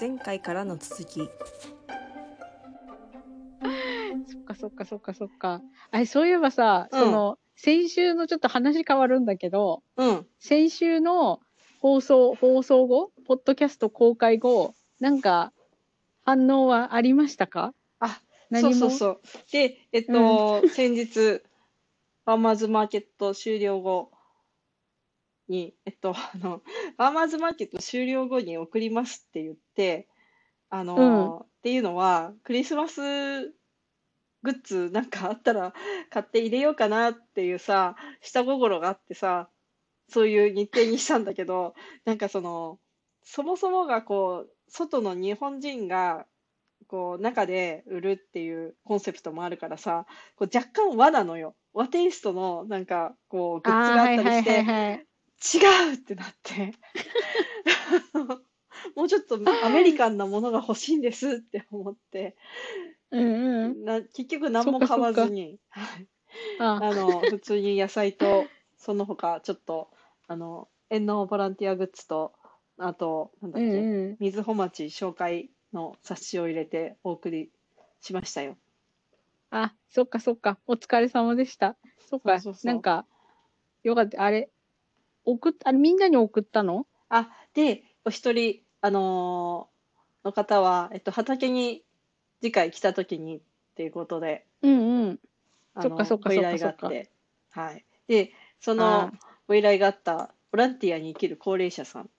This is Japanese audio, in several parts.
前回からの続き。そっかそっかそっかそっか。あれ、そういえばさ、うんその、先週のちょっと話変わるんだけど、うん。先週の放送、放送後、ポッドキャスト公開後、なんか、反応はありましたか？あ、何も？そうそうそう。で、えっと、先日、ファーマーズマーケット終了後に、えっと、あの、ファーマーズマーケット終了後に送りますって言って、あの、っていうのは、クリスマスグッズなんかあったら買って入れようかなっていうさ、下心があってさ、そういう日程にしたんだけど、なんかその、そもそもがこう、外の日本人が、こう、中で売るっていうコンセプトもあるからさ、こう若干和なのよ。和テイストのなんか、こう、グッズがあったりして、はい。違うってなって。もうちょっとアメリカンなものが欲しいんですって思って、うんうん。な結局何も買わずに、はいあ、あの、普通に野菜と、その他、ちょっと、あの、遠農ボランティアグッズと、あと、なんだうっけ、んうん。水穂町紹介の冊子を入れてお送りしましたよ。あ、そっかそっか。お疲れ様でした。そっか。なんか、よかった。あれ、送っ、あれ、みんなに送ったの？あ、で、お一人、あのーの方は、えっと、畑に次回来た時にっていうことで、うんうん。そっかそっかご依頼があそって、はい。で、そあのご依頼があったボランティアに生きる高齢者さん、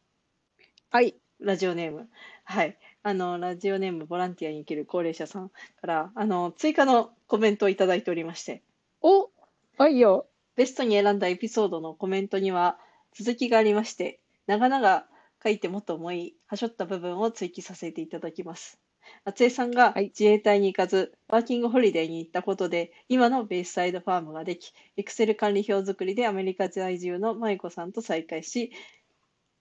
はい。ラジオネーム、はい。あの、ラジオネームボランティアに生きる高齢者さんから、あの、追加のコメントをいただいておりまして、おはいよ。ベストに選んだエピソードのコメントには続きがありまして、長々書いてもと思い、はしょった部分を追記させていただきます。厚江さんがはい自衛隊に行かず、ワーキングホリデーに行ったことで、今のベースサイドファームができ、エクセル管理表作りでアメリカ在住の舞子さんと再会し、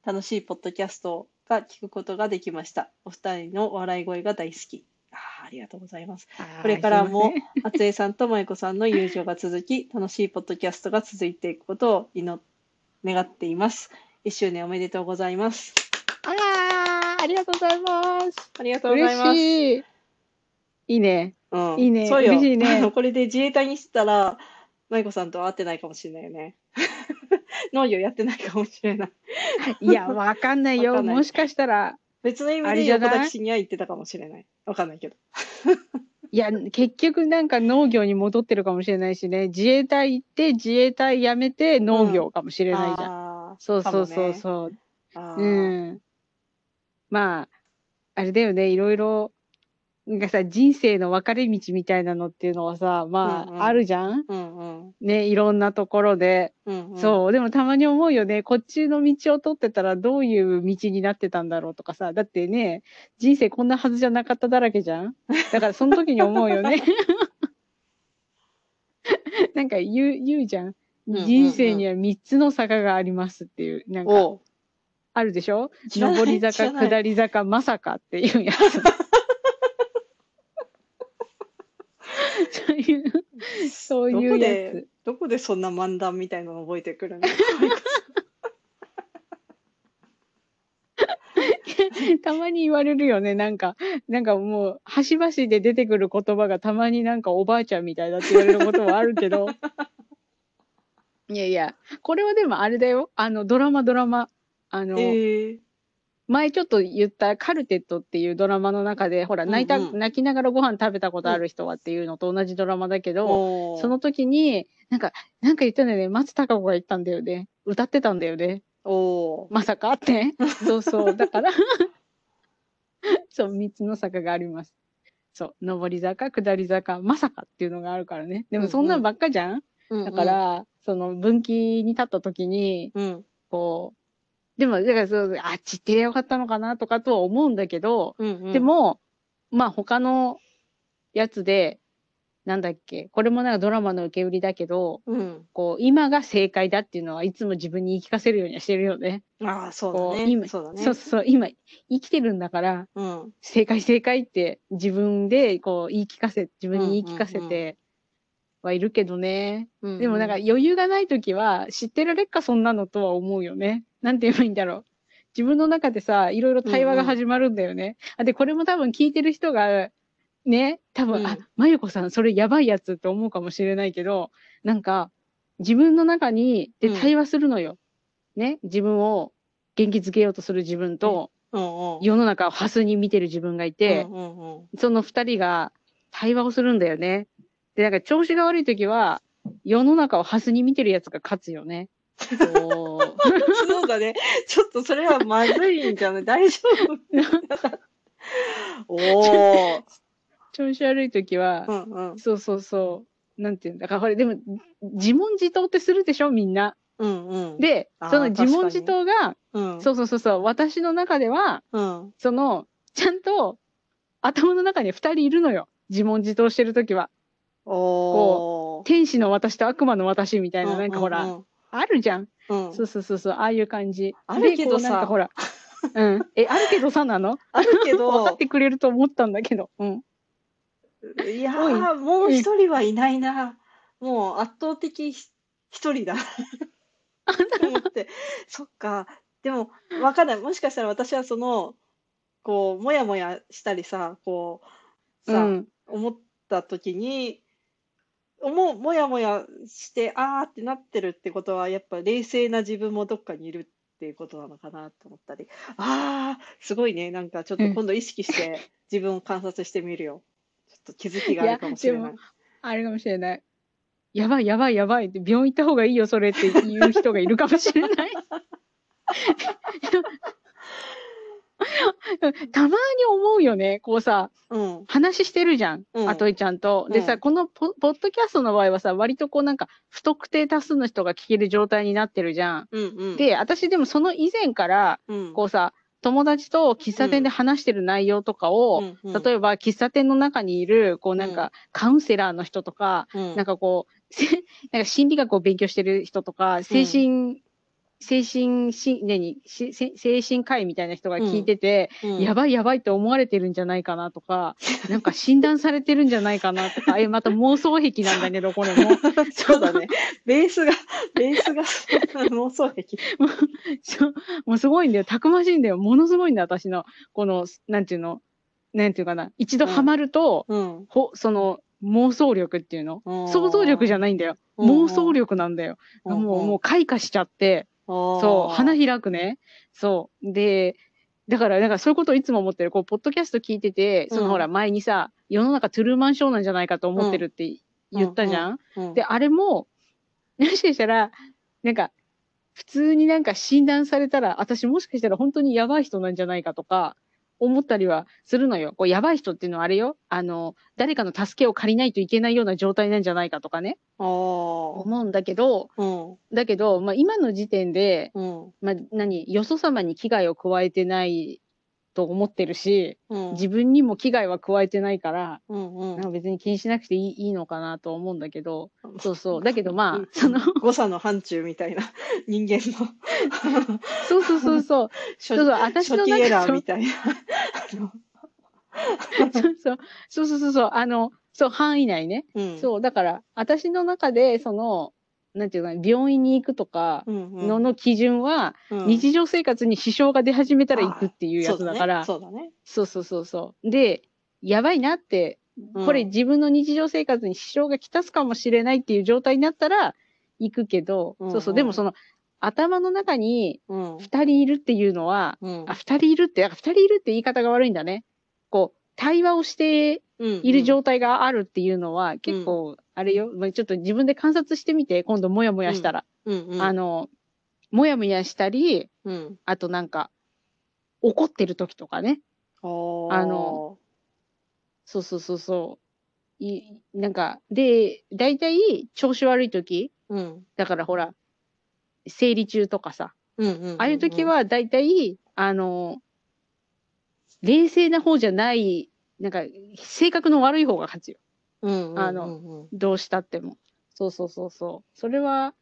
楽しいポッドキャストが聞くことができました。お二人の笑い声が大好き。あーありがとうございます。これからも厚江さんと萌子さんの友情が続き、楽しいポッドキャストが続いていくことを祈願っています。1周年おめでとうございます。あらーありがとうございます。ありがとうございます。嬉しい。いいね。うん、いいねそうよ。嬉しいね これで自衛隊にしてたら、舞子さんとは会ってないかもしれないよね。農業やってないかもしれない。いや、わかんないよ。もしかしたら、別の意味で横には行ってたかもしれない。わかんないけど。いや、結局なんか農業に戻ってるかもしれないしね。自衛隊行って、自衛隊辞めて農業かもしれないじゃん。そうそうそうかもねそう。あーうん。まあ、あれだよね、いろいろ、なんかさ、人生の分かれ道みたいなのっていうのはさ、まあ、うんうん。あるじゃん？うんうん。ね、いろんなところで。うんうん、そう、でもたまに思うよね、こっちの道を取ってたらどういう道になってたんだろうとかさ、だってね、人生こんなはずじゃなかっただらけじゃん？だからその時に思うよね。なんか言う、言うじゃん。人生には3つの坂がありますっていう、なんか、あるでしょ？上り坂、下り坂、まさかっていうやつ。そういう、そういうやどこでつ。どこでそんな漫談みたいなの覚えてくるの？たまに言われるよね。なんか、なんかもう、端々で出てくる言葉がたまになんかおばあちゃんみたいだって言われることはあるけど。いやいや、これはでもあれだよ。あの、ドラマドラマ。あの、えー、前ちょっと言ったカルテットっていうドラマの中で、ほら、泣いた、うんうん泣きながらご飯食べたことある人はっていうのと同じドラマだけど、おーその時に、なんか、なんか言ったんだよね。松たか子が言ったんだよね。歌ってたんだよね。おーまさかって。そうそう。だから、そう、三つの坂があります。そう、上り坂、下り坂、まさかっていうのがあるからね。でもそんなんばっかじゃん、うんうんだから、その分岐に立った時に、うんこう、でも、だからそう、あっち行ってりゃよかったのかなとかとは思うんだけど、うんうん、でも、まあ他のやつで、なんだっけ、これもなんかドラマの受け売りだけど、うん、こう、今が正解だっていうのはいつも自分に言い聞かせるようにはしてるよね。ああそうだね今そうだねそうそう、今、生きてるんだから、うん正解正解って自分でこう言い聞かせ、自分に言い聞かせうんうんてはいるけどね。うんでもなんか余裕がないときは知ってられっかそんなのとは思うよね。なんて言えばいいんだろう。自分の中でさ、いろいろ対話が始まるんだよね。あで、これも多分聞いてる人が、ね、多分、うんあ、まゆこさん、それやばいやつって思うかもしれないけど、なんか、自分の中に、で、うん対話するのよ。ね、自分を元気づけようとする自分と、うんうん。世の中をハスに見てる自分がいて、うんうんうん。その二人が対話をするんだよね。で、なんか調子が悪い時は、世の中をハスに見てるやつが勝つよね。こうそうだね。ちょっとそれはまずいんじゃない？大丈夫？おー。調子悪い時は、うんうん。そうそうそう。なんていうんだから、これでも、自問自答ってするでしょみんな。うんうん。、でその自問自答が、うん。そうそうそうそう、私の中では、うん。その、ちゃんと、頭の中に二人いるのよ。自問自答してる時は。おー。天使の私と悪魔の私みたいな、うなんかほら、うんあるじゃん。うん。そうそうそうそう、ああいう感じ。あるけどさかほら、うん。え、あるけどさなの？あるけ分かどっ、てくれると思ったんだけど。うん。いやー、もう一人はいないな。もう圧倒的ひ一人だ。と思って。そっか。でも、わかんない。もしかしたら私はその、こう、もやもやしたりさ、こう、さ、うん。思った時に、思う、もやもやして、あーってなってるってことは、やっぱ冷静な自分もどっかにいるっていうことなのかなと思ったり。あー、すごいね。なんかちょっと今度意識して自分を観察してみるよ。ちょっと気づきがあるかもしれないい。あれかもしれない。やばいやばいやばいって、病院行った方がいいよ、それって言う人がいるかもしれない。たまに思うよね。こうさ、うん。話してるじゃん。うんあといちゃんと。でさ、うんこのポポッドキャストの場合はさ、割とこうなんか、不特定多数の人が聞ける状態になってるじゃん。うんうん。で、私でもその以前から、うん、こうさ、友達と喫茶店で話してる内容とかを、うんうん例えば喫茶店の中にいる、こうなんうんか、カウンセラーの人とか、うんなんかこう、せ なんか心理学を勉強してる人とか、精神、精神し、何しせ精神科医みたいな人が聞いてて、うんやばいやばいって思われてるんじゃないかなとか、なんか診断されてるんじゃないかなとか、え、また妄想癖なんだけど、これも。そうだね。ベースが、ベースが妄想癖。そうもうすごいんだよ。たくましいんだよ。ものすごいんだよ、私の、この、なんていうの、なんていうかな。一度ハマると、うん。ほ、その、妄想力っていうの？うん想像力じゃないんだよ。妄想力なんだよ。もう、もう開花しちゃって、そそう、花開くね。そう。で、だから、なんかそういうことをいつも思ってる。こう、ポッドキャスト聞いてて、そのうんほら、前にさ、世の中トゥルーマンショーなんじゃないかと思ってるって言ったじゃん、うんで、あれも、もしかしたら、なんか、普通になんか診断されたら、私もしかしたら本当にやばい人なんじゃないかとか、思ったりはするのよ。こう、やばい人っていうのはあれよ。あの、誰かの助けを借りないといけないような状態なんじゃないかとかね。思うんだけど、うん。だけど、まあ今の時点で、うん。まあ何、よそ様に危害を加えてないと思ってるし、うん。自分にも危害は加えてないから、うんうんなんか別に気にしなくていいいいのかなと思うんだけど、そうそう。だけどまあ、その、誤差の範疇みたいな人間のそうそうそうそう。初そうそう、私の初期エラ中ーみたいな。そうそう、そうそうそうそう、あの、そう、範囲内ね。うん。そう、だから、私の中で、その、なんていうかな、病院に行くとか。のの基準は、うん日常生活に支障が出始めたら行くっていうやつだから、そうだね。そうそうそうそう。で、やばいなって、うんこれ自分の日常生活に支障がきたすかもしれないっていう状態になったら行くけど、そうそう、でもその頭の中にうん。二人いるっていうのは、うんあ、二人いるって、あ二人いるって言い方が悪いんだね。こう、対話をしてうんいる状態があるっていうのは、結構、あれよ、まあちょっと自分で観察してみて、今度もやもやしたら。うんうん。あの、もやもやしたり、うん。あとなんか、怒ってる時とかね。あの、そうそうそうそう。いなんか、で、大体、調子悪い時うん。だからほら、生理中とかさ、うんうんうんうん。ああいう時は大体、あの、冷静な方じゃない、なんか、性格の悪い方が勝つよ。うんうんうんうん、あのどうしたっても。そうそうそうそう。それは、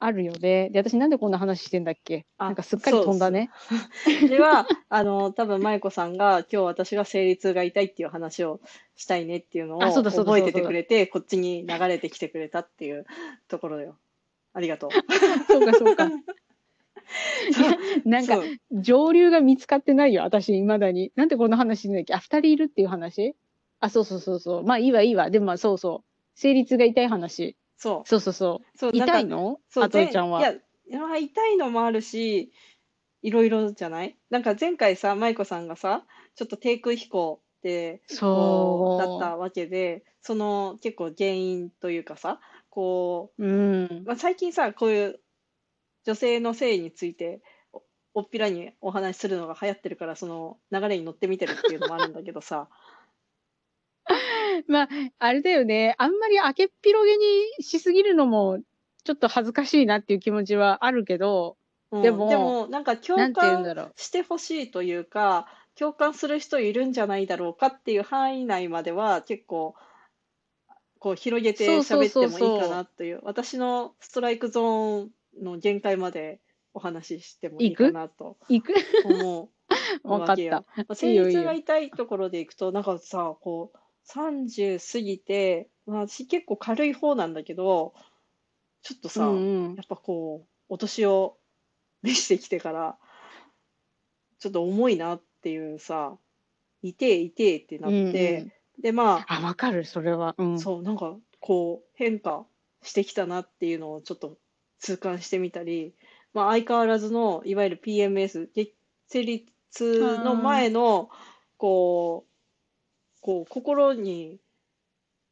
あるよね。で、私なんでこんな話してんだっけ？あなんかすっかり飛んだね。では、あの、多分舞子さんが今日私が生理痛が痛いっていう話をしたいねっていうのを覚えててくれて、こっちに流れてきてくれたっていうところよ。ありがとう。そうかそうか。い なんか上流が見つかってないよ、私、未だに。なんでこんな話してんだっけ？あ、二人いるっていう話？あ、そうそうそうそう。まあいいわいいわ。でもまあそうそう。生理痛が痛い話。そう。そうそうそう。そう、痛いの？そう、あといちゃんは？前いや、まあ痛いのもあるし、いろいろじゃない？なんか前回さ、舞子さんがさ、ちょっと低空飛行で、こそうだったわけで、その結構原因というかさ、こう。うんう、。まあ、最近さ、こういう女性の性についてお、おっぴらにお話しするのが流行ってるから、その流れに乗ってみてるっていうのもあるんだけどさ、まあ、あれだよね。あんまり明けっぴろげにしすぎるのも、ちょっと恥ずかしいなっていう気持ちはあるけど、うんでもでもなんか共感。してほしいというか、共感する人いるんじゃないだろうかっていう範囲内までは結構こう広げて喋ってもいいかなという私のストライクゾーンの限界までお話ししてもいいかなと思う わかっわけよ。た。まあ、生理痛が痛いところでいくとなんかさこう30過ぎて、まあ、私結構軽い方なんだけどちょっとさ、うんうんやっぱこう、お年を 召してきてから、ちょっと重いなっていうさ、痛え痛えってなって、で、まあ、わかる、それは。うんあ、。そう、なんかこう、変化してきたなっていうのをちょっと痛感してみたり、まあ相変わらずの、いわゆる PMS、月生理痛の前の、こう、こう、心に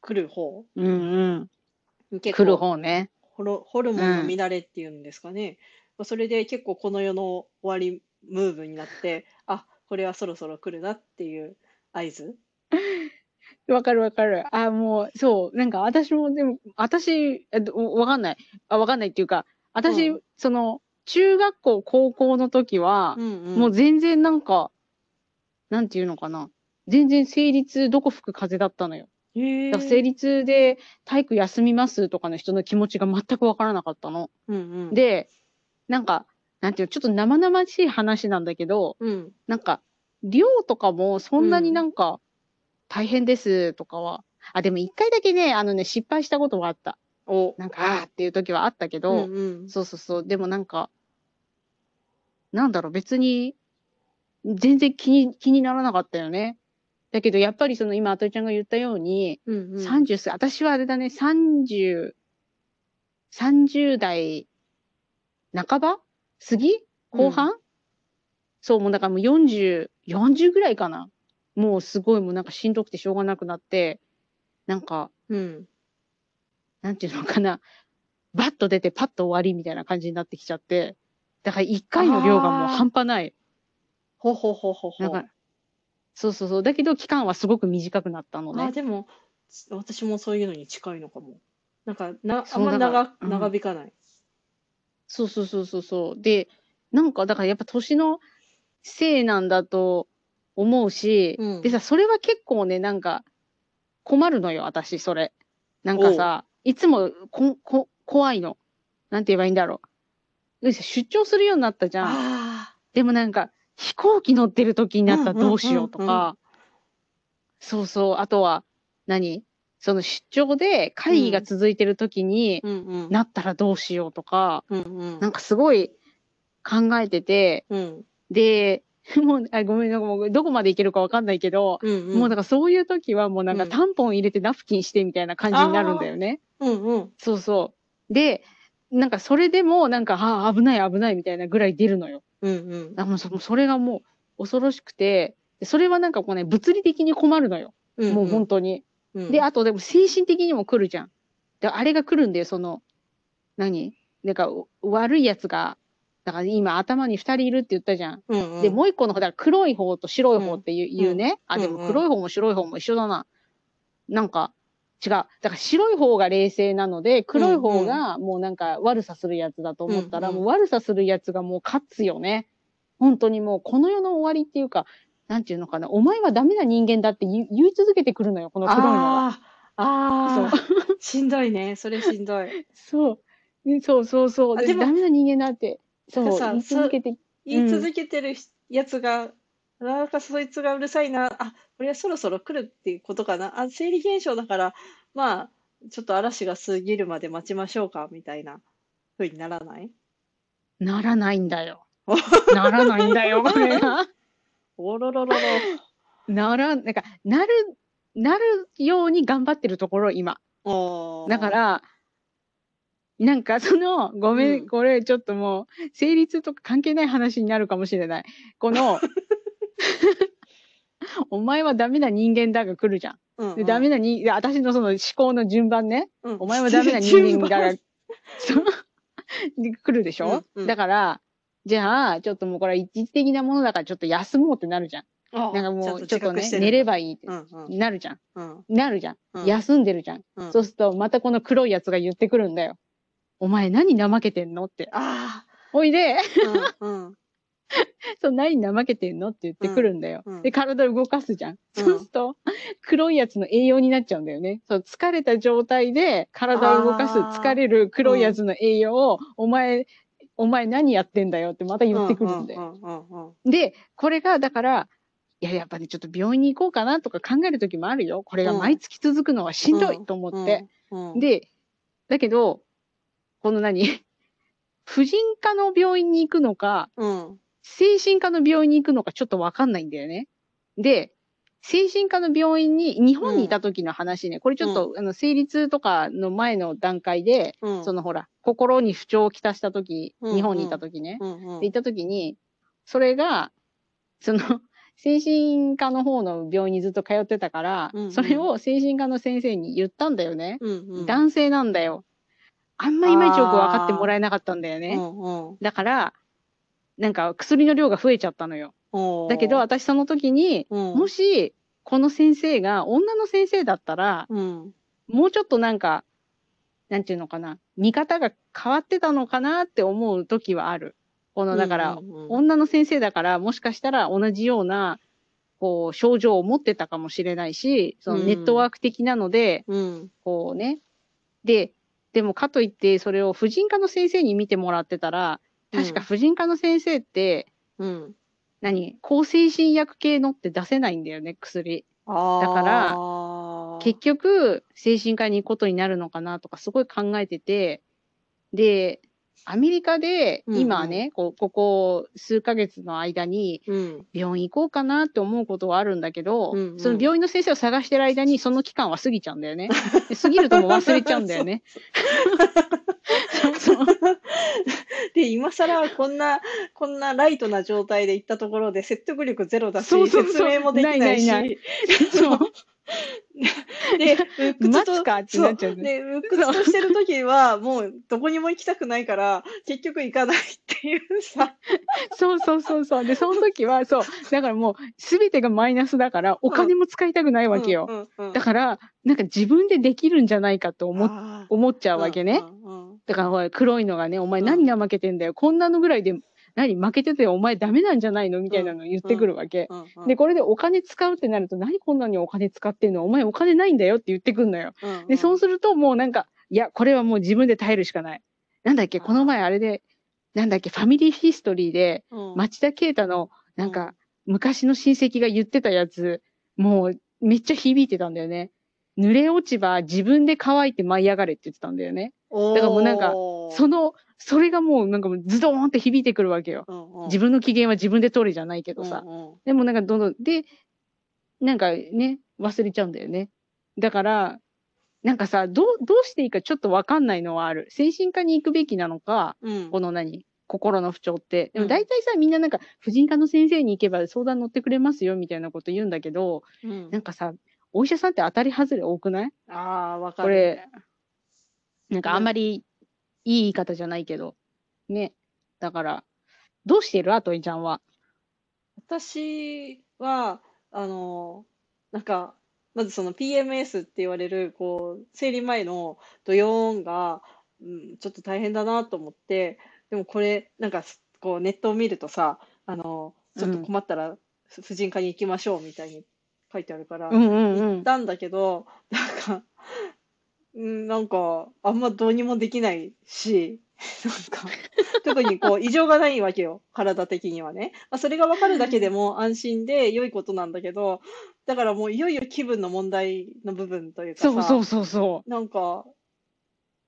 来る方、うんうん。結来る構方ね。ホロ、ホルモンの乱れっていうんですかね。まあそれで結構この世の終わりムーブになって、あ、これはそろそろ来るなっていう合図。わかるわかる。あ、もう、そう、なんか私も、でも、私、えどわかんない。あ、わかんないっていうか、私、うんその、中学校、高校の時は、んうもう全然なんか、なんていうのかな。全然生理痛どこ吹く風だったのよ。へだから生え。理痛で体育休みますとかの人の気持ちが全くわからなかったの。うんうん。で、なんか、なんていうの、ちょっと生々しい話なんだけど、うん。なんか、量とかもそんなになんか、大変ですとかは、あ、でも一回だけね、あのね、失敗したことはあった。お、なんか、あーっていう時はあったけうど、んうん。そうそうそう、でもなんか、なんだろう、別に、全然気に、気にならなかったよね。だけど、やっぱりその今、あとりちゃんが言ったように、うんうん。30歳、私はあれだね、30、30代半ば？過ぎ？後半、そう、もうだからもう40、40ぐらいかな。もうすごいもうなんかしんどくてしょうがなくなって、なんか、うん。なんていうのかな、バッと出てパッと終わりみたいな感じになってきちゃって、だから1回の量がもう半端ない。ほほほほほ。なんか、そうそうそう。だけど期間はすごく短くなったのあ、ね。でも、私もそういうのに近いのかも。なんか、な、あんま長、長引かない。そうそうそうそうそう。で、なんかだからやっぱ年のせいなんだと思うし、うんでさ、それは結構ね、なんか困るのよ、私、それ。なんかさ、いつもこ、こ、怖いの。なんて言えばいいんだろう。で出張するようになったじゃん。あでもなんか、飛行機乗ってる時になったらどうしようとうんうんうんか、そうそう、あとは何、その出張で会議が続いてる時に。なったらどうしようとか、うんうん。なんかすごい考えてて、うん。で、もう、あごめん、なんかもうどこまでいけるかわかんないけど、うんうん。もうだからそういう時はもうなんかうんタンポン入れてナプキンしてみたいな感じになるんだよね。うんうん。そうそう。で、なんかそれでもなんか、ああ、危ない危ないみたいなぐらい出るのよ。うんうん。あもうそそれがもう恐ろしくて、でそれはなんかこうね、物理的に困るのよ。うんもう本当に。うん。で、あとでも精神的にも来るじゃん。で、あれが来るんだよ、その、何？なんかう悪いやつが、だから今頭に二人いるって言ったじゃん。うんうん。で、もう一個の方、だから黒い方と白い方っていう,、うん言うね。あ、でも黒い方も白い方も一緒だな。なんか、違う。だから白い方が冷静なので、黒い方がもうなんか悪さするやつだと思ったら、うんうんもう悪さするやつがもう勝つよね。本当にもうこの世の終わりっていうか、なんていうのかな。お前はダメな人間だって言い続けてくるのよ、この黒いのは。ああ、ああ、しんどいね。それしんどい。そう。ねそうそうそう。でもダメな人間だって。そう、さ言い続けて。言い続けてるやつが、なんかそいつがうるさいな、あ、これはそろそろ来るっていうことかな。あ、生理現象だから、まあ、ちょっと嵐が過ぎるまで待ちましょうか、みたいな風にならない？ならないんだよ。ならないんだよ、これが。おろろろろ。なら、なんか、なる、なるように頑張ってるところ、今。だか、ら、なんかその、ごめん、うんこれちょっともう、成立とか関係ない話になるかもしれない。この、お前はダメな人間だが来るじゃん。うんでダメなに、私のその思考の順番ね。うんお前はダメな人間だが、来るでしょ、うんうんだから、じゃあ、ちょっともうこれは一時的なものだからちょっと休もうってなるじゃん。あなんかもうちょっとね、寝ればいいってうんうんなるじゃん。うんなるじゃん。うん休んでるじゃん。うんそうすると、またこの黒いやつが言ってくるんだよ。お前何怠けてんの？って。あおいで、あ、うんうん そう何怠けてんの？って言ってくるんだよ。うんうんで、体動かすじゃん。うんそうすると、黒いやつの栄養になっちゃうんだよね。そう、疲れた状態で体を動かす疲れる黒いやつの栄養を、お前、お前何やってんだよってまた言ってくるんだよ。で、これが、だから、いや、やっぱりちょっと病院に行こうかなとか考える時もあるよ。これが毎月続くのはしんどいと思って。で、だけど、この何？婦人科の病院に行くのか、うん。精神科の病院に行くのかちょっとわかんないんだよね。で、精神科の病院に、日本にいた時の話ね、これちょっと、あの、生理痛とかの前の段階で、うん。そのほら、心に不調をきたした時、うん日本にいた時ね、うんうん。で、行った時に、それが、その、精神科の方の病院にずっと通ってたから、うんうんそれを精神科の先生に言ったんだよね。うんうん男性なんだよ。あんまいまいちよく分かってもらえなかったんだよね。うんうんだから、なんか薬の量が増えちゃったのよ。だけど、私その時に、うんもし、この先生が女の先生だったら、うんもうちょっとなんか、なんていうのかな、見方が変わってたのかなって思う時はある。この、だから、うんうんうん女の先生だから、もしかしたら同じような、こう、症状を持ってたかもしれないし、そのネットワーク的なので、うんこうね。で、でもかといって、それを婦人科の先生に見てもらってたら、確か婦人科の先生って、うん。何？抗精神薬系のって出せないんだよね、薬。だから結局、精神科に行くことになるのかなとか、すごい考えてて、で、アメリカで、うんうん今ね、こうここ数ヶ月の間に、うん病院行こうかなって思うことはあるんだけど、うんうんその病院の先生を探してる間に、その期間は過ぎちゃうんだよね。で過ぎるともう忘れちゃうんだよね。そうそう。で、今更こんな、こんなライトな状態で行ったところで説得力ゼロだし、そうそうそう説明もできないし、ないないそう。で、鬱屈とかってなっちゃうそうで、鬱屈としてる時は、もうどこにも行きたくないから、結局行かないっていうさ。そうそうそうそう。で、その時は、そう。だからもう、すべてがマイナスだから、お金も使いたくないわけよ。うんうんうんだから、なんか自分でできるんじゃないかと思思っちゃうわけね。うんうんうんだから、ほら、黒いのがね、お前うん何怠けてんだよ。こんなのぐらいで、何負けててお前ダメなんじゃないの？みたいなの言ってくるわけ。で、これでお金使うってなると、何こんなにお金使ってんの？お前お金ないんだよって言ってくんのよ。で、そうするともうなんか、いや、これはもう自分で耐えるしかない。なんだっけ、この前あれで、なんだっけ、ファミリーヒストリーで、うん町田啓太の、なんか、昔の親戚が言ってたやつ、もう、めっちゃ響いてたんだよね。濡れ落ち葉、自分で乾いて舞い上がれって言ってたんだよね。だからもうなんかその、それがもうなんかもうズドーンって響いてくるわけよ。うんうん自分の機嫌は自分で取るじゃないけどさ。うんうんでもなんかどんどん、で、なんかね、忘れちゃうんだよね。だから、なんかさ、どう、どうしていいかちょっとわかんないのはある。精神科に行くべきなのか、うんこの何？心の不調って。でもうん大体さ、みんななんか、婦人科の先生に行けば相談乗ってくれますよみたいなこと言うんだけど、うんなんかさ、お医者さんって当たり外れ多くない？ああ、わかる。これ、なんかあんまりいい言い方じゃないけど。ね。だから、どうしてる？あといちゃんは。私は、あの、なんか、まずその PMS って言われる、こう、生理前のドヨーンが、うん、ちょっと大変だなと思って、でもこれ、なんか、こう、ネットを見るとさ、あの、ちょっと困ったら、ふ婦人科に行きましょうみたいに書いてあるから、うんうんうん。行ったんだけど、なんか、うんなんか、あんまどうにもできないし、なんか、特にこう、異常がないわけよ、体的にはね。まあ、それが分かるだけでも安心で良いことなんだけど、だからもういよいよ気分の問題の部分というかさ、そうそうそうそなんか、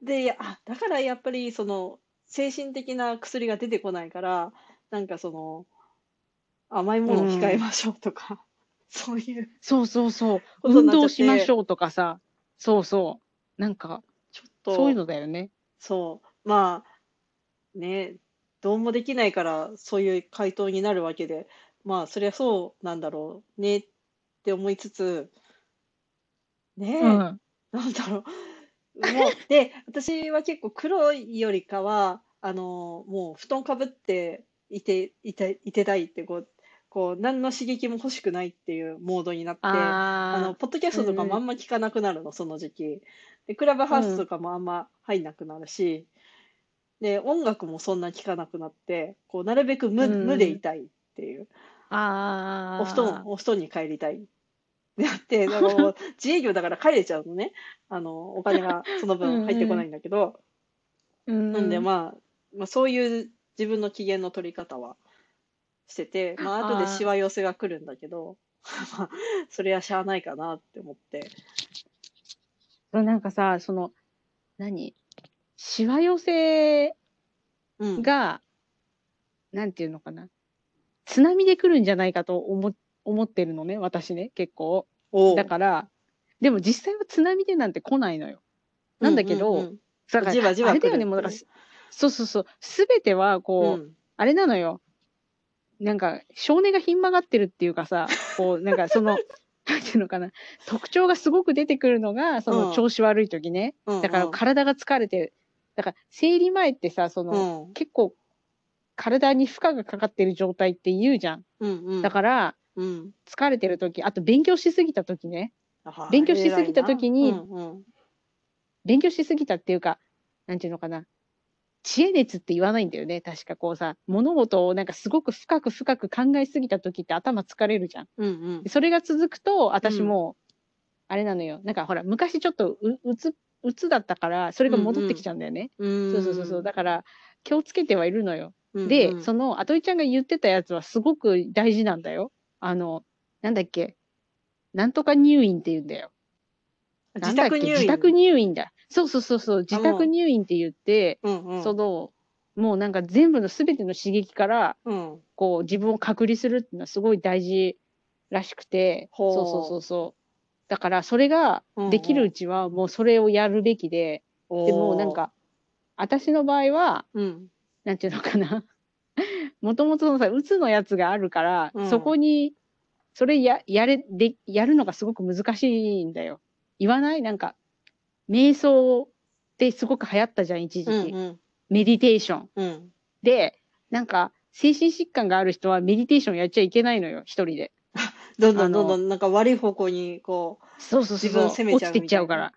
で、あ、だからやっぱりその、精神的な薬が出てこないから、なんかその、甘いものを控えましょうとか、そういうそうそうそう。ことに運動なっちゃってしましょうとかさ。そうそう。なんか、ちょっと、そういうのだよね。そう。まあ、ね、どうもできないから、そういう回答になるわけで、まあ、そりゃそうなんだろうねって思いつつ、ねえ、うん。なんだろう。もう、で、私は結構黒いよりかは、あの、もう布団かぶっていて、いて、いてたいって、こう、こう、何の刺激も欲しくないっていうモードになって、あの、あポッドキャストとかもあんま聞かなくなるの、その時期。で、クラブハウスとかもあんま入んなくなるし、で、音楽もそんな聞かなくなって、こう、なるべく無、うん無でいたいっていう、あ。ああ。お布団、お布団に帰りたい。であって、だからもう 自営業だから帰れちゃうのね。あの、お金がその分入ってこないんだけど、うん。なんでまあ、まあそういう自分の機嫌の取り方はしてて、まあ後でしわ寄せが来るんだけど、まあ、それはしゃあないかなって思って。なんかさ、その、何？しわ寄せうん。が、なんていうのかな？津波で来るんじゃないかと思、思ってるのね、私ね、結構。だから、でも実際は津波でなんて来ないのよ。なんだけど、うんうんだからじわじわあれだよね、もうだから、そうそうそう、すべては、うんこう、あれなのよ。なんか、少年がひん曲がってるっていうかさ、こう、なんかその、なんていうのかな、特徴がすごく出てくるのが、そうんの調子悪い時ね。うんうんだから体が疲れてる。だから、生理前ってさ、その、うん結構、体に負荷がかかってる状態って言うじゃん。うんうんだから、うん疲れてる時、あと勉強しすぎた時ね。勉強しすぎた時にうんうん勉強しすぎたっていうか、なんていうのかな。知恵熱って言わないんだよね。確かこうさ、物事をなんかすごく深く深く考えすぎた時って頭疲れるじゃん。うんうんでそれが続くと、私も、あれなのよ。なんかほら、昔ちょっとう、うつ、うつだったから、それが戻ってきちゃうんだよね。うんそうそうそうそう。だから、気をつけてはいるのよ。うんで、うんその、あといちゃんが言ってたやつはすごく大事なんだよ。あの、なんだっけ。なんとか入院って言うんだよ。な自宅入院自宅入院だ。そうそうそうそう。自宅入院って言って、うんうん。その、もうなんか全部の全ての刺激から、うん。こう自分を隔離するっていうのはすごい大事らしくて、ほう。そうそうそうそう。だからそれができるうちはもうそれをやるべきで、でもなんか、私の場合は、うん。なんていうのかな。もともとのさ、うつのやつがあるから、うん。そこに、それや、やれ、で、やるのがすごく難しいんだよ。言わない？なんか、瞑想ってすごく流行ったじゃん、一時期。うんうんメディテーション。うんで、なんか、精神疾患がある人はメディテーションやっちゃいけないのよ、一人で。どんどんどんどんなんか悪い方向にこうそうそうそう。自分を責めちゃう落ちてっちゃうから。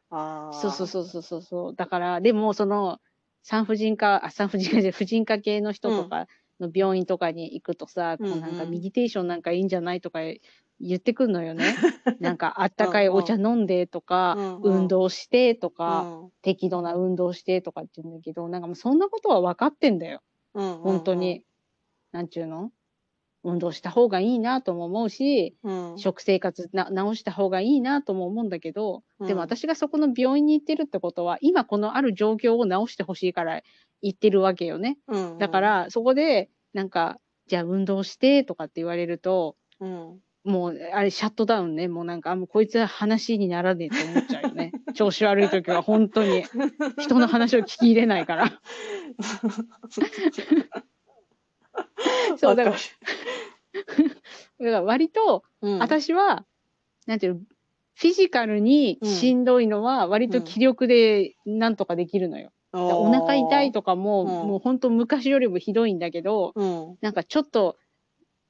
そうそうそうそうそうそう。だから、でも、その、産婦人科、あ、産婦人科じゃ婦人科系の人とかの病院とかに行くとさ、うんうんこうなんかメディテーションなんかいいんじゃないとか言ってくんのよね。なんか、あったかいお茶飲んでとか、うんうん運動してとか、うん適度な運動してとかって言うんだけど、なんかもうそんなことは分かってんだよ。うんうんうん本当に。なんちゅうの？運動した方がいいなとも思うし、うん食生活な直した方がいいなとも思うんだけど、うんでも私がそこの病院に行ってるってことは、今このある状況を直してほしいから行ってるわけよね。うんうんだから、そこで、なんか、じゃあ運動してとかって言われると、うんもう、あれ、シャットダウンね。もうなんか、あもうこいつは話にならねえと思っちゃうよね。調子悪い時は本当に。人の話を聞き入れないから。そう、だから、だから割と、うん私は、なんていうの、フィジカルにしんどいのは、割と気力でなんとかできるのよ。だからお腹痛いとかも、うんもう本当昔よりもひどいんだけど、うんなんかちょっと、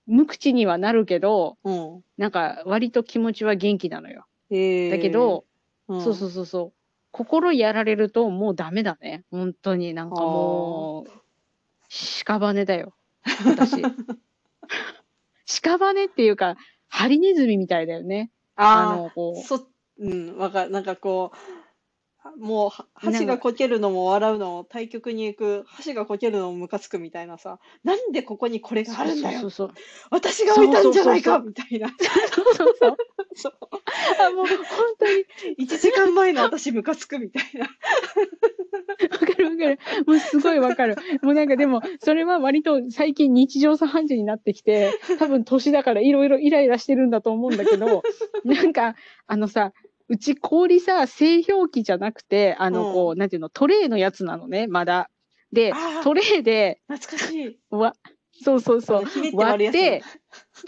無口にはなるけど、うんなんか割と気持ちは元気なのよ。だけど、うんそうそうそうそう。心やられるともうダメだね。本当になんかもう、屍だよ。私。屍っていうか、ハリネズミみたいだよね。ああの、こあそうんわかるなんかこうもうは箸がこけるのも笑うのも対局に行く箸がこけるのもムカつくみたいなさなんでここにこれがあるんだよ。そうそう私が置いたんじゃないかそみたいな。そうそうそう。そう。あ、もう本当に。1時間前の私ムカつくみたいな。わかるわかる。もうすごいわかる。もうなんかでも、それは割と最近日常茶飯事になってきて、多分年だからいろいろイライラしてるんだと思うんだけど、なんか、あのさ、うち氷さ、製氷機じゃなくて、あの、こう、なんていうの、トレイのやつなのね、まだ。でトレイで、懐かしいわ、そうそうそう。ひねって割って、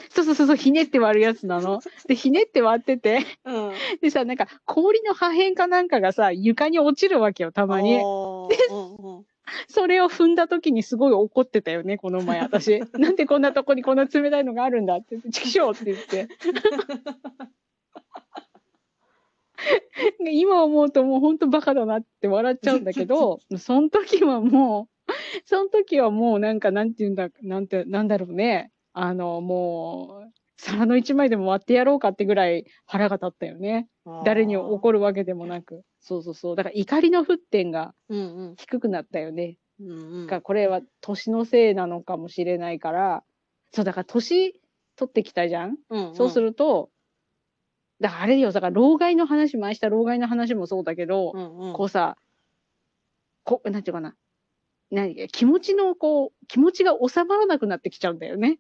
そうそうそうそう、ひねって割るやつなの。で、ひねって割ってて、うんでさ、なんか氷の破片かなんかがさ、床に落ちるわけよ、たまに。おーうんうんそれを踏んだ時にすごい怒ってたよね、この前、私。なんでこんなとこにこんな冷たいのがあるんだって言って、チキショーって言って。今思うともう本当バカだなって笑っちゃうんだけど、その時はもう、その時はもうなんかなんて言うんだ、なんて、なんだろうね。あの、もう、皿の一枚でも割ってやろうかってぐらい腹が立ったよね。誰に怒るわけでもなく。そうそうそう。だから怒りの沸点が低くなったよね。うんうんがこれは年のせいなのかもしれないから、そう、だから年取ってきたじゃん、うんうんそうすると、だからあれよ、だから老害の話、前した老害の話もそうだけど、うんうんこうさ、こなんていうかな、何？気持ちの、こう、気持ちが収まらなくなってきちゃうんだよね。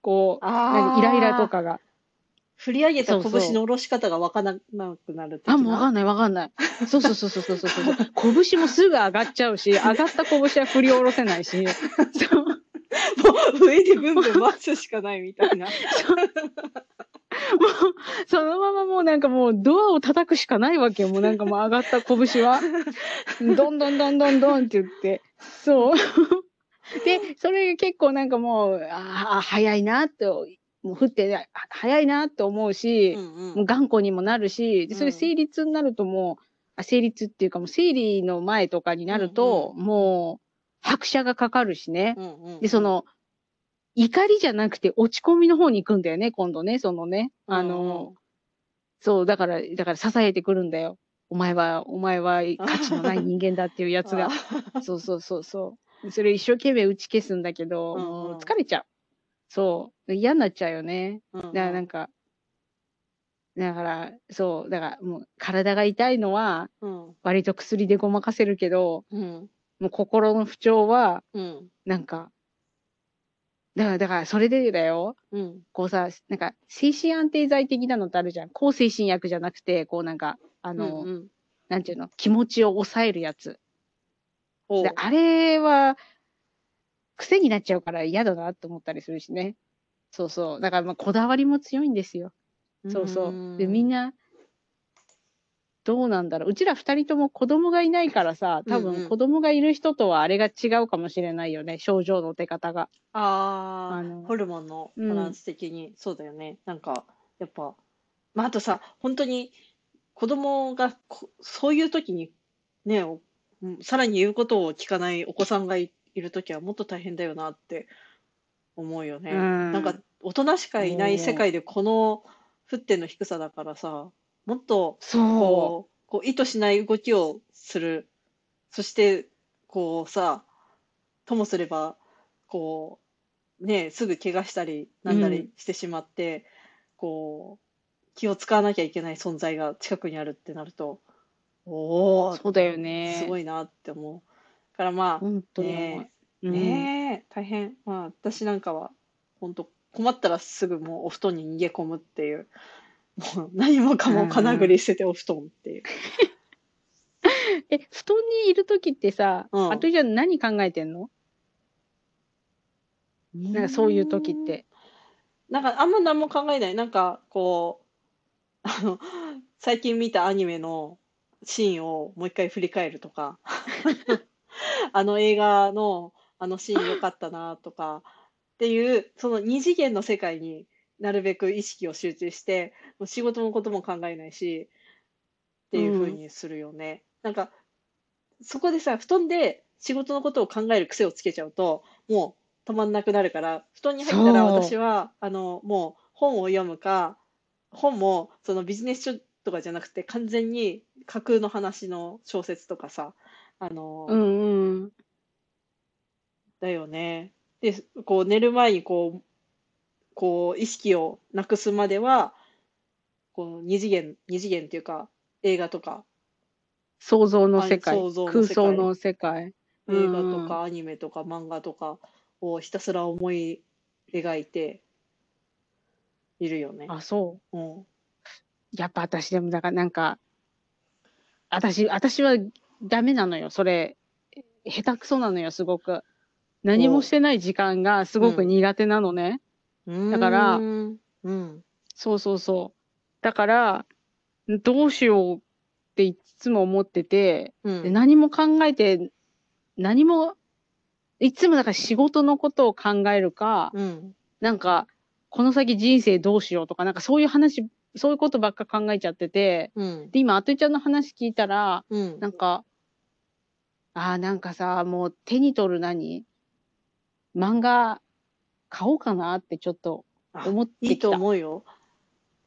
こう、何？イライラとかが。振り上げた拳の下ろし方がわからなくなる的なあ、もうわかんないわかんない。そうそうそうそうそうそうそう。拳もすぐ上がっちゃうし、上がった拳は振り下ろせないし。そう。もう上でブンブン回すしかないみたいな。もう、そのままもうなんかもうドアを叩くしかないわけよ。もうなんかもう上がった拳は。どんどんどんどんどんって言って。そう。で、それが結構なんかもう、ああ、早いなって、もう降って、あ早いなって思うし、うんうんもう頑固にもなるし、でそれうん成立になるともう、あ成立っていうかもう生理の前とかになると、もう拍車がかかるしね。うんうんで、その、怒りじゃなくて落ち込みの方に行くんだよね、今度ね、そのね。あの、そう、だから、だから支えてくるんだよ。お前は、お前は価値のない人間だっていうやつが。そうそうそうそう。それ一生懸命打ち消すんだけど、もう疲れちゃう。そう。嫌になっちゃうよね。だからなんか、だから、そう、だからもう体が痛いのはうん割と薬でごまかせるけど、うんもう心の不調はうんなんか、だから、だからそれでだよ。うんこうさ、なんか精神安定剤的なのってあるじゃん。抗精神薬じゃなくて、こうなんか、あの、うんうんなんていうの、気持ちを抑えるやつ。であれは、癖になっちゃうから嫌だなって思ったりするしね。そうそう。だからまあこだわりも強いんですよ。そうそう。で、みんな、どうなんだろう。うちら二人とも子供がいないからさ、多うんうん分子供がいる人とはあれが違うかもしれないよね。症状の出方が。あああのホルモンのバランス的にそうだよね、なんかやっぱまああとさ本当に子供がこそういう時にねおうんさらに言うことを聞かないお子さんがいいる時はもっと大変だよなって思うよね、うんなんか大人しかいない世界でこの沸点の低さだからさもっとそこう、こう意図しない動きをする。そして、こうさ、ともすれば、こう、ね、すぐ怪我したり、なんだうんりしてしまって、こう、気を使わなきゃいけない存在が近くにあるってなると、おう。ー、そうだよね。すごいなって思う。だからまあ、本当ねう。うんねえ、大変。まあ、私なんかは、本当困ったらすぐもうお布団に逃げ込むっていう、もう何もかも金繰り捨ててお布団っていう。え、布団にいるときってさ、うんあとじゃん何考えてんの？なんかそういうときって。なんかあんま何も考えない。なんかこう、あの、最近見たアニメのシーンをもう一回振り返るとか、あの映画のあのシーン良かったなとかっていう、その二次元の世界になるべく意識を集中して、もう仕事のことも考えないし、っていう風にするよね。なんか、そこでさ、布団で仕事のことを考える癖をつけちゃうと、もう止まんなくなるから、布団に入ったらそう私は、あの、もう本を読むか、本もそのビジネス書とかじゃなくて、完全に架空の話の小説とかさ、あの、うんうん。だよね。で、こう寝る前にこう、こう意識をなくすまでは、こう二次元、二次元っていうか、映画とか、想像の世界あ想像。の空世界想の世界。映画うんとかアニメとか漫画とかをひたすら思い描いているよね。あ、そう。うん。やっぱ私でも、だからなんか、私、私はダメなのよ。それ、下手くそなのよ、すごく。何もしてない時間がすごく苦手なのね。だからうーんうん。そうそうそう。だから、どうしようっていつも思ってて、うんで何も考えて、何も、いつもだから仕事のことを考えるか、うん。なんか、この先人生どうしようとか、なんかそういう話、そういうことばっか考えちゃってて、うん。で、今、あといちゃんの話聞いたら、うん。なんか、ああ、なんかさ、もう手に取る何？漫画買おうかなってちょっとあ思って。いいと思うよ。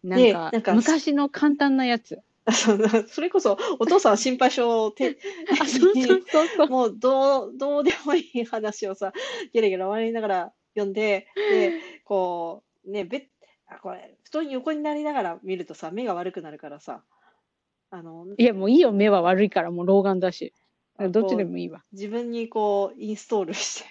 なんか、でなんか昔の簡単なやつ。あそれこそ、お父さんは心配性て、あ、そうそうそうそう。もうどう、どうでもいい話をさ、ゲラゲラ笑いながら読んで、で、こう、ね、べあこれ、布団に横になりながら見るとさ、目が悪くなるからさ、あの、いや、もういいよ、目は悪いから、もう老眼だし。あどっちでもいいわ。自分にこう、インストールして、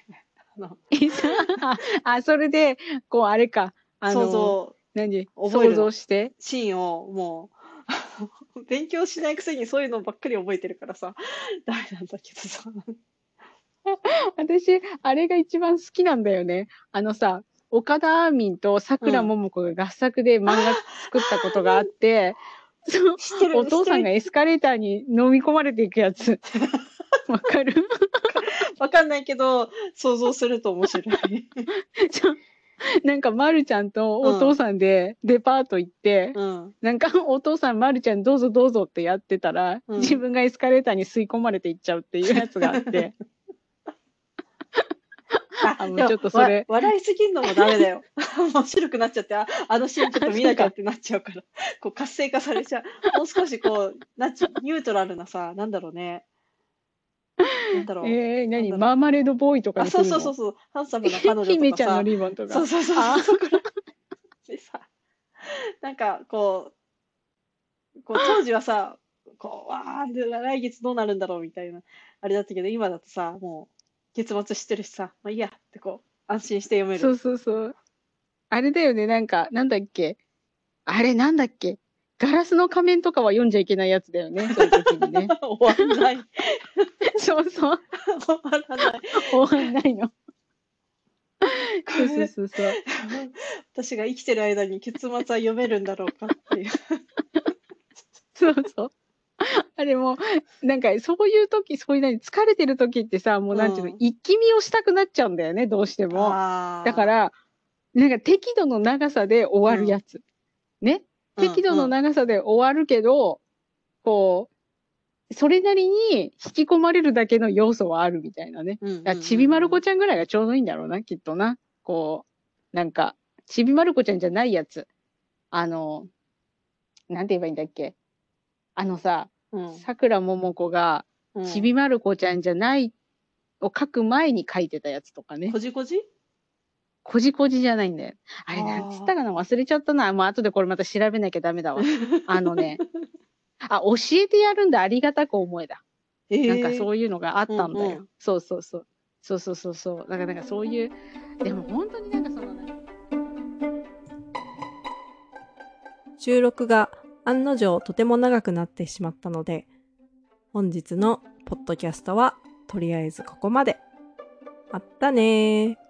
あ それで、こう、あれか。あの、想像、何？覚える想像して。シーンをもう、勉強しないくせにそういうのばっかり覚えてるからさ、ダメなんだけどさ。私、あれが一番好きなんだよね。あのさ、岡田アーミンと桜桃子が合作で漫画作ったことがあって、その知ってるお父さんがエスカレーターに飲み込まれていくやつ。わかる？わかんないけど、想像すると面白い。そうなんか、まるちゃんとお父さんでデパート行って、うん。なんか、お父さん、まるちゃんどうぞどうぞってやってたら、うん自分がエスカレーターに吸い込まれていっちゃうっていうやつがあって、あ もうちょっとそれわ笑いすぎるのもダメだよ。面白くなっちゃって、ああのシーンちょっと見なきゃってなっちゃうから、こう活性化されちゃう。もう少しこう、ナチニュートラルなさ、なんだろうね。なんだろう。えー、何？マーマレードボーイとかあ、そうそうそうそう、ハンサムな彼女とかさ姫ちゃんの、リボンとか。そうそうそうあそう。でさ、なんかこう、こう当時はさ、こう、わー、来月どうなるんだろうみたいな、あれだったけど、今だとさ、もう、結末知ってるしさ、まあいいやってこう、安心して読める。そうそうそう。あれだよね、なんか、なんだっけ？あれなんだっけ？ガラスの仮面とかは読んじゃいけないやつだよね、そういう時にね。終わんない。そうそう。終わらない。終わんないの。そうそうそうそう。私が生きてる間に結末は読めるんだろうかっていう。そうそう。あれも、なんか、そういう時、そういう何、疲れてる時ってさ、もうなんていうの、うん一気見をしたくなっちゃうんだよね、どうしても。だか、ら、なんか適度の長さで終わるやつ。ねうん適度の長さで終わるけど、こう、それなりに引き込まれるだけの要素はあるみたいなね。ちびまる子ちゃんぐらいがちょうどいいんだろうな、きっとな。こう、なんか、ちびまる子ちゃんじゃないやつ。あの、なんて言えばいいんだっけ。あのさ、うんさくらももこが、うんちびまる子ちゃんじゃないを書く前に書いてたやつとかね。こじこじ？こじこじじゃないんだよ。あれ、なんつったかな？忘れちゃったな。もう後でこれまた調べなきゃダメだわ。あのね、あ、教えてやるんだ、ありがたく思えだ。なんかそういいうのがあったんだよ。うんうんそうそうそう。そうそうそうそう。だからなんかそういう、でも本当になんかそのね、収録が案の定とても長くなってしまったので、本日のポッドキャストはとりあえずここまで。あったねー。